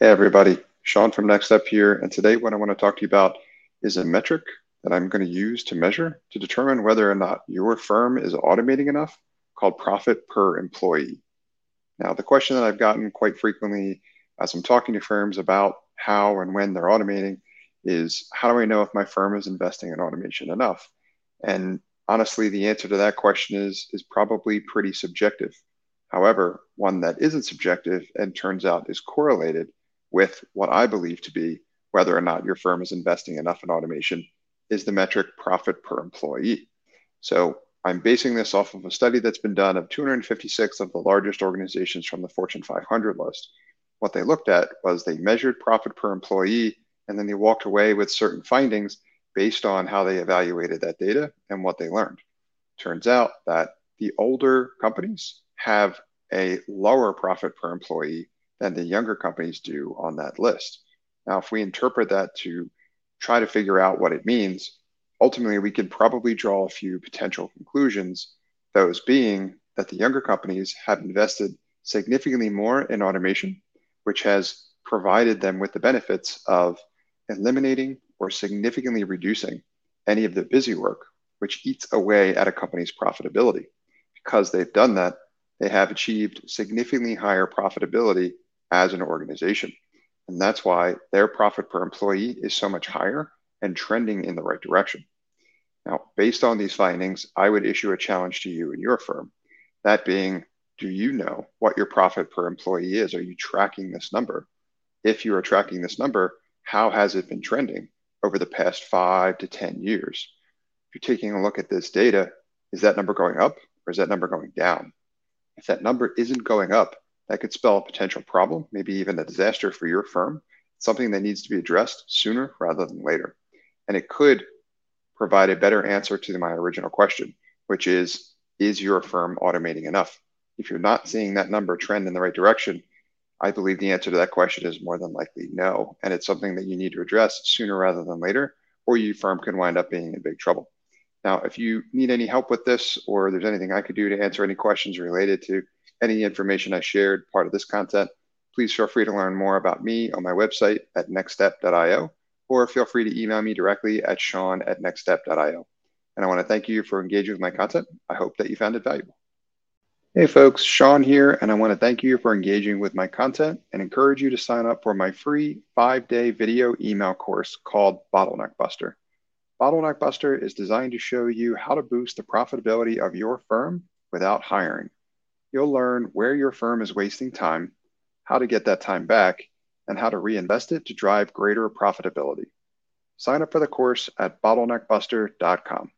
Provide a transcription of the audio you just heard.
Hey, everybody. Sean from Next Step here. And today, what I want to talk to you about is a metric that I'm going to use to measure to determine whether or not your firm is automating enough called profit per employee. Now, the question that I've gotten quite frequently as I'm talking to firms about how and when they're automating is how do I know if my firm is investing in automation enough? And honestly, the answer to that question is, is probably pretty subjective. However, one that isn't subjective and turns out is correlated with what I believe to be whether or not your firm is investing enough in automation is the metric profit per employee. So I'm basing this off of a study that's been done of 256 of the largest organizations from the Fortune 500 list. What they looked at was they measured profit per employee and then they walked away with certain findings based on how they evaluated that data and what they learned. Turns out that the older companies have a lower profit per employee than the younger companies do on that list. Now, if we interpret that to try to figure out what it means, ultimately we can probably draw a few potential conclusions, those being that the younger companies have invested significantly more in automation, which has provided them with the benefits of eliminating or significantly reducing any of the busy work, which eats away at a company's profitability. Because they've done that, they have achieved significantly higher profitability as an organization. And that's why their profit per employee is so much higher and trending in the right direction. Now, based on these findings, I would issue a challenge to you and your firm. That being, do you know what your profit per employee is? Are you tracking this number? If you are tracking this number, how has it been trending over the past five to 10 years? If you're taking a look at this data, is that number going up or is that number going down? If that number isn't going up, that could spell a potential problem, maybe even a disaster for your firm, something that needs to be addressed sooner rather than later. And it could provide a better answer to my original question, which is Is your firm automating enough? If you're not seeing that number trend in the right direction, I believe the answer to that question is more than likely no. And it's something that you need to address sooner rather than later, or your firm can wind up being in big trouble. Now, if you need any help with this, or there's anything I could do to answer any questions related to any information I shared part of this content, please feel free to learn more about me on my website at nxtstep.io, or feel free to email me directly at sean at nxtstep.io. And I want to thank you for engaging with my content. I hope that you found it valuable. Hey folks, Sean here, and I want to thank you for engaging with my content and encourage you to sign up for my free five day video email course called Bottleneck Buster. Bottleneck Buster is designed to show you how to boost the profitability of your firm without hiring. You'll learn where your firm is wasting time, how to get that time back, and how to reinvest it to drive greater profitability. Sign up for the course at bottleneckbuster.com.